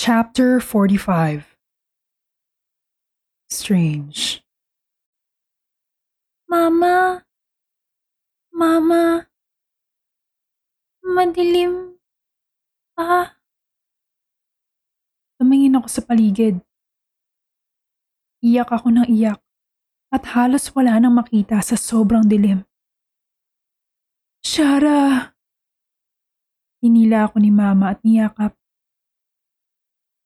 Chapter 45 Strange. Mama! Mama! Madilim pa. Tumingin ako sa paligid. Iyak ako ng iyak at halos wala nang makita sa sobrang dilim. Shara! Hinila ako ni mama at niyakap.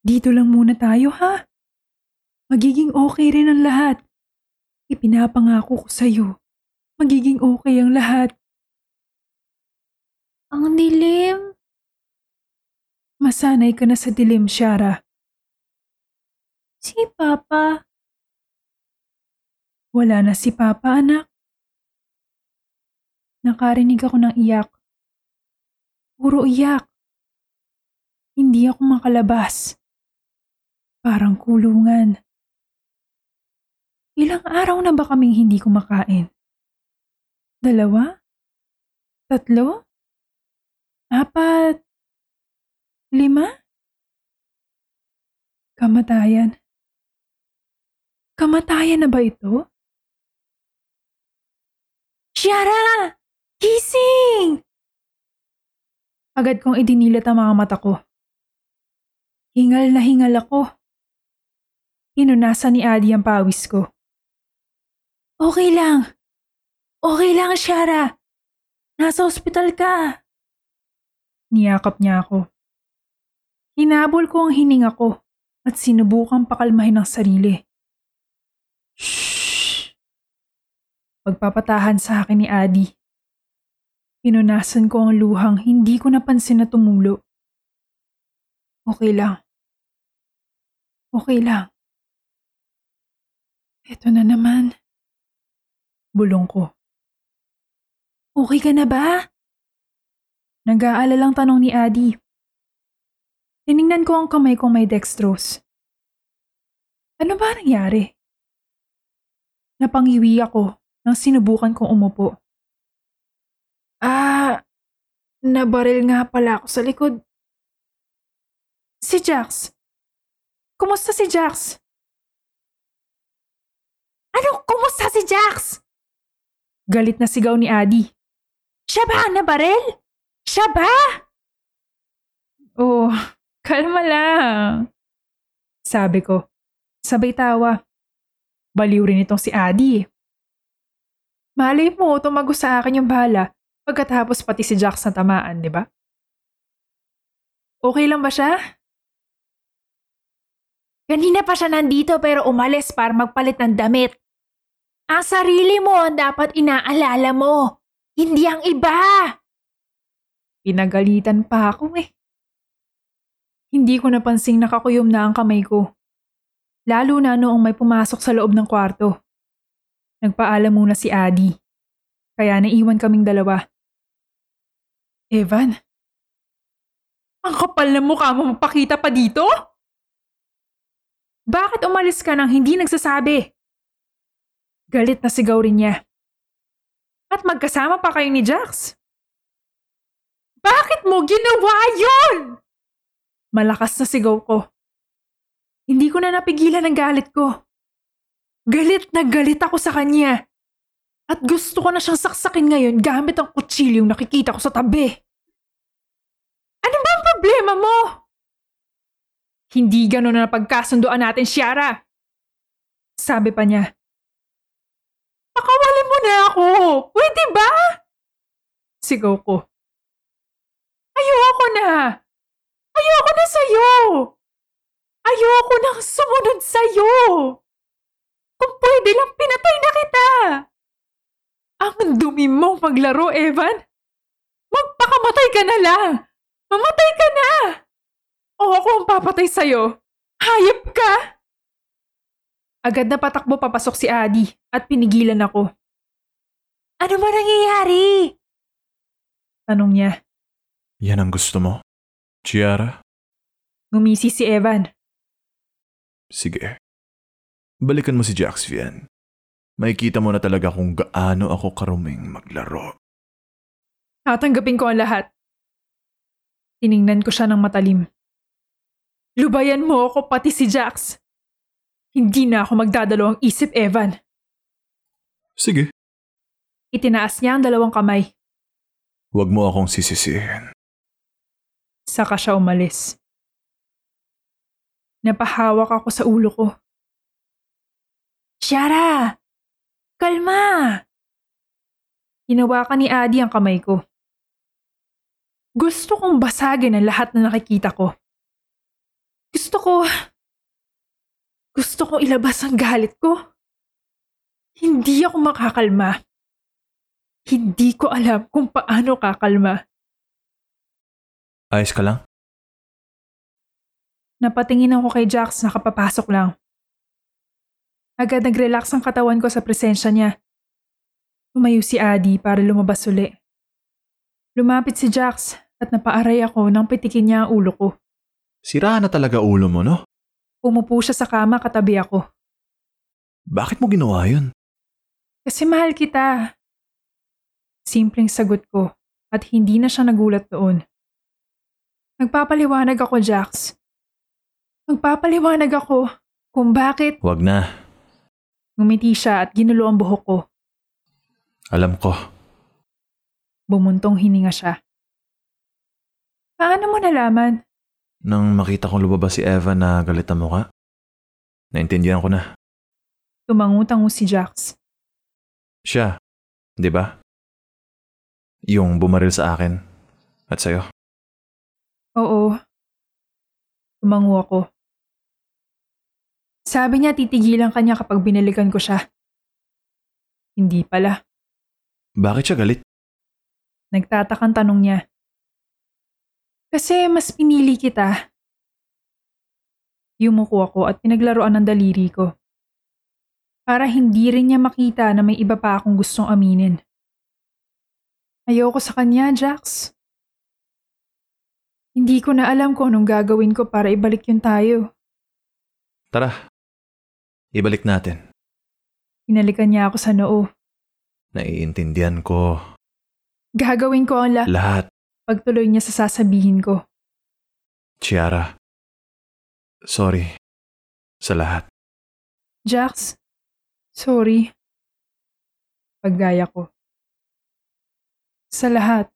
Dito lang muna tayo ha. Magiging okay rin ang lahat. Ipinapangako ko sa'yo. Magiging okay ang lahat. Ang dilim. Masanay ka na sa dilim, Shara. Si Papa. Wala na si Papa, anak. Nakarinig ako ng iyak. Puro iyak. Hindi ako makalabas. Parang kulungan. Ilang araw na ba kaming hindi kumakain? Dalawa? Tatlo? Apat? Lima? Kamatayan. Kamatayan na ba ito? Shiara! Gising! Agad kong idinilat ang mga mata ko. Hingal na hingal ako. Pinunasan ni Adi ang pawis ko. Okay lang. Okay lang, Shiara. Nasa ospital ka. Niyakap niya ako. Hinabol ko ang hininga ko at sinubukang pakalmahin ang sarili. Shh! Pagpapatahan sa akin ni Adi. Pinunasan ko ang luhang hindi ko napansin na tumulo. Okay lang. Okay lang. Ito na naman. Bulong ko. Okay ka na ba? Nag-aalalang tanong ni Adi. Tiningnan ko ang kamay kong may dextrose. Ano ba nangyari? Napangiwi ako nang sinubukan kong umupo. Ah, nabaril nga pala ako sa likod. Si Jax. Kumusta si Jax? Ano? Kumusta si Jax? Galit na sigaw ni Adi. Siya ba ang nabaril? Siya ba? Oh, kalma lang. Sabi ko. Sabay tawa. Baliw rin itong si Adi. Malay mo, tumago sa akin yung bala pagkatapos pati si Jax na tamaan, di ba? Okay lang ba siya? Kanina pa siya nandito pero umalis para magpalit ng damit. Ang sarili mo ang dapat inaalala mo, hindi ang iba. Pinagalitan pa ako eh. Hindi ko napansing nakakuyom na ang kamay ko. Lalo na noong may pumasok sa loob ng kwarto. Nagpaalam muna si Adi. Kaya naiwan kaming dalawa. Evan? Ang kapal na mukha mo magpakita pa dito? Bakit umalis ka nang hindi nagsasabi? Galit na sigaw rin niya. At magkasama pa kayo ni Jax? Bakit mo ginawa yun? Malakas na sigaw ko. Hindi ko na napigilan ang galit ko. Galit na galit ako sa kanya. At gusto ko na siyang saksakin ngayon gamit ang kutsilyong nakikita ko sa tabi. Ano ba ang problema mo? Hindi ganun na pagkasundoan natin, Shiara. Sabi pa niya. Pakawalin mo na ako! Pwede ba? Sigaw ko. Ayoko na! Ayoko na sa'yo! Ayoko nang sumunod sa'yo! Kung pwede lang pinatay na kita! Ang dumi mong maglaro, Evan! Magpakamatay ka na lang! Mamatay ka na! O ako ang papatay sa'yo! Hayop ka! Agad na patakbo papasok si Adi at pinigilan ako. Ano ba nangyayari? Tanong niya. Yan ang gusto mo? Chiara? Ngumisi si Evan. Sige. Balikan mo si Jax Vian. Makikita mo na talaga kung gaano ako karuming maglaro. Tatanggapin ko ang lahat. Tiningnan ko siya ng matalim. Lubayan mo ako pati si Jax. Hindi na ako magdadalawang isip, Evan. Sige. Itinaas niya ang dalawang kamay. Huwag mo akong sisisihin. Saka siya umalis. Napahawak ako sa ulo ko. Shara! Kalma! Hinawakan ni Adi ang kamay ko. Gusto kong basagin ang lahat na nakikita ko. Gusto ko... Gusto ko ilabas ang galit ko. Hindi ako makakalma. Hindi ko alam kung paano kakalma. Ayos ka lang? Napatingin ako kay Jax na kapapasok lang. Agad nag-relax ang katawan ko sa presensya niya. Tumayo si Adi para lumabas uli. Lumapit si Jax at napaaray ako nang pitikin niya ang ulo ko. Sira na talaga ulo mo, no? Umupo siya sa kama katabi ako. Bakit mo ginawa yun? Kasi mahal kita. Simpleng sagot ko at hindi na siya nagulat doon. Nagpapaliwanag ako, Jax. Magpapaliwanag ako kung bakit Huwag na. ngumiti siya at ginulo ang buhok ko. Alam ko. Bumuntong hininga siya. Paano mo nalaman? Nang makita kong lumabas si Eva na galit ang mukha, naintindihan ko na. Tumangutango si Jax. Siya, di ba? Yung bumaril sa akin at sa'yo. Oo. Tumango ako. Sabi niya titigilan kanya kapag binalikan ko siya. Hindi pala. Bakit siya galit? Nagtatakang tanong niya. Kasi mas pinili kita. Yumuko ako at pinaglaruan ng daliri ko. Para hindi rin niya makita na may iba pa akong gustong aminin. Ayoko sa kanya, Jax. Hindi ko na alam kung anong gagawin ko para ibalik yun tayo. Tara, ibalik natin. Hinalikan niya ako sa noo. Naiintindihan ko Gagawin ko ang lahat lahat, pagtuloy niya sa sasabihin ko. Chiara. Sorry sa lahat. Jax, sorry. Paggaya ko. Sa lahat.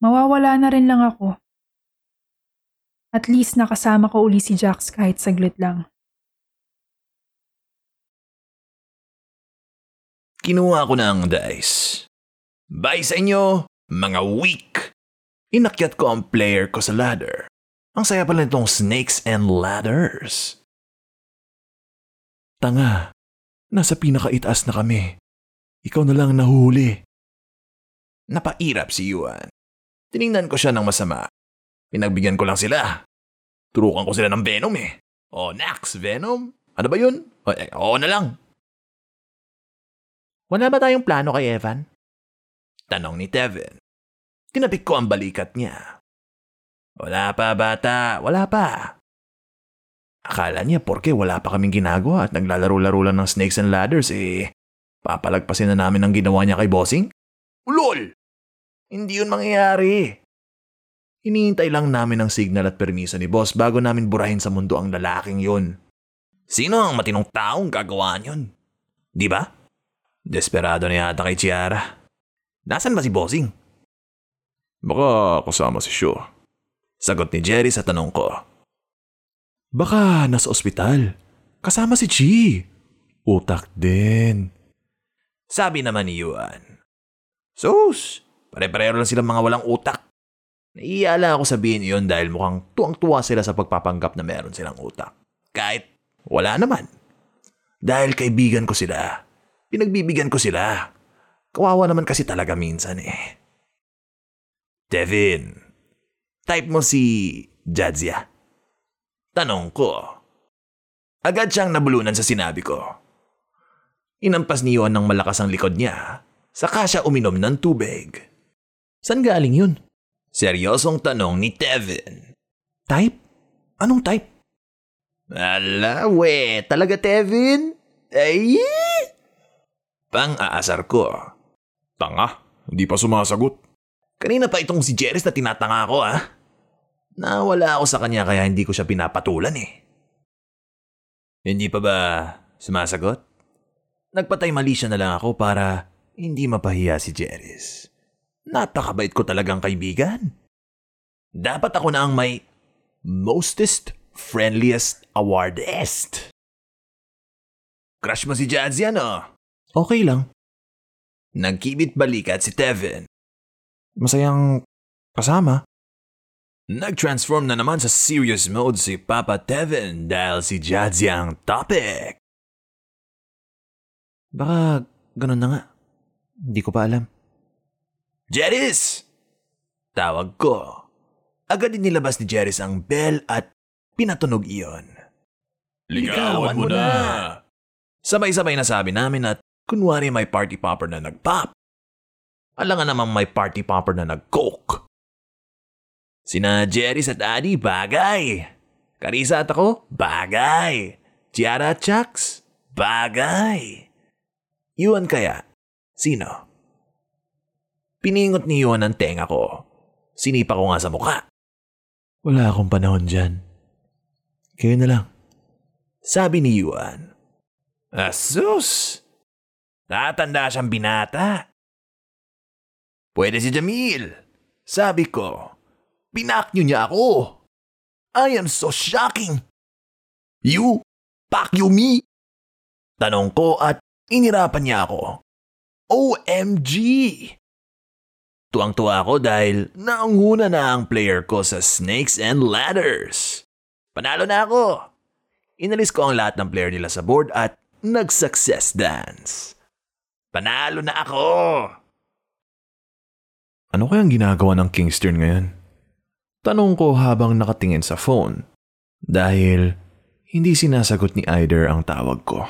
Mawawala na rin lang ako. At least nakasama ko uli si Jax kahit saglit lang. Kinuha ko na ang dice. Bye sa inyo, mga weak! Inakyat ko ang player ko sa ladder. Ang saya pala nitong snakes and ladders. Tanga, nasa pinakaitaas na kami. Ikaw na lang nahuhuli. Napairap si Yuan. Tiningnan ko siya ng masama. Pinagbigyan ko lang sila. Turukan ko sila ng Venom eh. Oh, Nax, Venom? Ano ba yun? O, eh, oo na lang. Wala ba tayong plano kay Evan? Tanong ni Tevin. Kinapik ko ang balikat niya. Wala pa, bata. Wala pa. Akala niya porke wala pa kaming ginagawa at naglalaro-laro lang ng snakes and ladders eh, papalagpasin na namin ang ginawa niya kay Bossing? Ulol! Hindi yun mangyayari. Hinihintay lang namin ang signal at permiso ni boss bago namin burahin sa mundo ang lalaking yun. Sino ang matinong taong gagawaan yun? Di ba? Desperado na yata kay Chiara. Nasaan ba si Bossing? Baka kasama si Shaw. Sagot ni Jerry sa tanong ko. Baka nasa ospital. Kasama si Chi. Utak din. Sabi naman ni Yuan. Sus, pare-pareho lang silang mga walang utak. Naiiala ako sabihin iyon dahil mukhang tuwang-tuwa sila sa pagpapanggap na meron silang utak. Kahit wala naman. Dahil kaibigan ko sila. Pinagbibigyan ko sila. Kawawa naman kasi talaga minsan eh. Devin, type mo si Jadzia. Tanong ko. Agad siyang nabulunan sa sinabi ko. Inampas ni Yuan ng malakas ang likod niya, saka siya uminom ng tubig. San galing yun? Seryosong tanong ni Tevin. Type? Anong type? Ala, we, talaga Tevin? Ay! Pang-aasar ko. Tanga, hindi pa sumasagot. Kanina pa itong si Jeris na tinatanga ko ah. Nawala ako sa kanya kaya hindi ko siya pinapatulan eh. Hindi pa ba sumasagot? Nagpatay mali siya na lang ako para hindi mapahiya si Jeris. Napakabait ko talagang kaibigan. Dapat ako na ang may mostest friendliest awardist. Crush mo si Jazzy ano? Okay lang. Nagkibit balikat si Tevin. Masayang kasama. Nag-transform na naman sa serious mode si Papa Tevin dahil si Jazzy ang topic. Baka ganun na nga. Hindi ko pa alam. Jeris! Tawag ko. Agad din nilabas ni Jeris ang bell at pinatunog iyon. Ligawan mo na! Sabay-sabay na sabi namin at kunwari may party popper na nag-pop. Alangan namang may party popper na nag-coke. Sina Jeris at Adi, bagay. Karisa at ako, bagay. Tiara at Chucks, bagay. Yuan kaya, sino? Piningot ni Yuan ang tenga ko. Sinipa ko nga sa mukha. Wala akong panahon dyan. Kayo na lang. Sabi ni Yuan. Asus! Tatanda siyang binata. Pwede si Jamil. Sabi ko, pinak niyo niya ako. I am so shocking. You, pak you me. Tanong ko at inirapan niya ako. OMG! Tuwang-tuwa ako dahil naunguna na ang player ko sa Snakes and Ladders. Panalo na ako. Inalis ko ang lahat ng player nila sa board at nag-success dance. Panalo na ako! Ano kayang ginagawa ng Kingston ngayon? Tanong ko habang nakatingin sa phone. Dahil hindi sinasagot ni Eider ang tawag ko.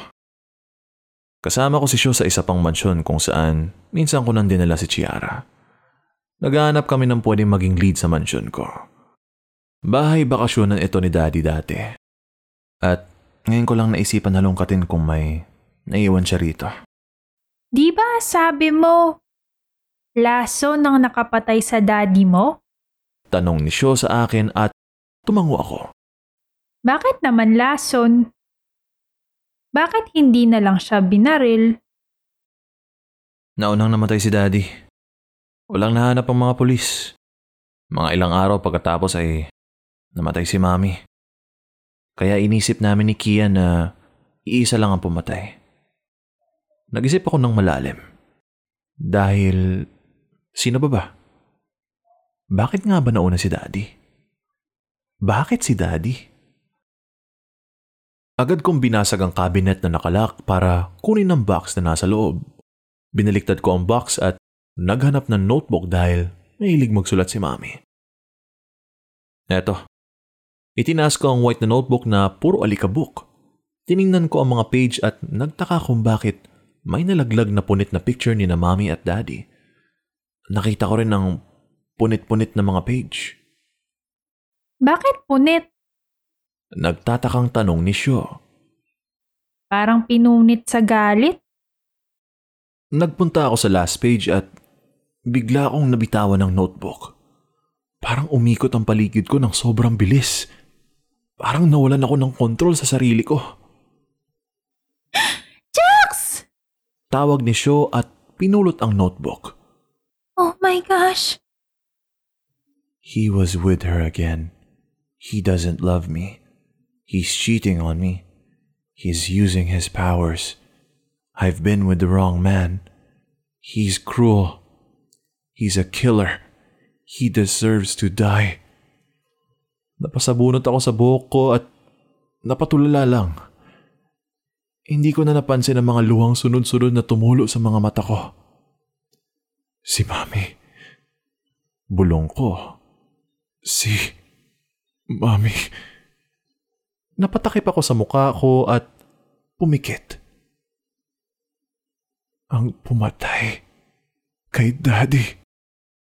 Kasama ko si Sho sa isa pang mansyon kung saan minsan ko nang dinala si Chiara. Naghahanap kami ng pwedeng maging lead sa mansyon ko. Bahay bakasyonan ito ni Daddy dati. At ngayon ko lang naisipan na lungkatin kung may naiwan siya rito. Di ba sabi mo, laso nang nakapatay sa daddy mo? Tanong ni Sho sa akin at tumango ako. Bakit naman lason? Bakit hindi na lang siya binaril? Naunang namatay si Daddy. Walang nahanap ang mga pulis. Mga ilang araw pagkatapos ay namatay si Mami. Kaya inisip namin ni Kian na iisa lang ang pumatay. Nag-isip ako ng malalim. Dahil sino ba ba? Bakit nga ba nauna si Daddy? Bakit si Daddy? Agad kong binasag ang cabinet na nakalak para kunin ang box na nasa loob. Binaliktad ko ang box at naghanap ng notebook dahil mahilig magsulat si Mami. Eto, itinaas ko ang white na notebook na puro alikabok. Tiningnan ko ang mga page at nagtaka kung bakit may nalaglag na punit na picture ni na Mami at Daddy. Nakita ko rin ang punit-punit na mga page. Bakit punit? Nagtatakang tanong ni Sho. Parang pinunit sa galit? Nagpunta ako sa last page at bigla akong nabitawan ng notebook. Parang umikot ang paligid ko ng sobrang bilis. Parang nawalan ako ng kontrol sa sarili ko. Jax! Tawag ni Sho at pinulot ang notebook. Oh my gosh! He was with her again. He doesn't love me. He's cheating on me. He's using his powers. I've been with the wrong man. He's cruel. He's a killer. He deserves to die. Napasabunot ako sa buhok ko at napatulala lang. Hindi ko na napansin ang mga luhang sunod-sunod na tumulo sa mga mata ko. Si Mami. Bulong ko. Si... Mami. Napatakip ako sa mukha ko at pumikit. Ang pumatay kay Daddy.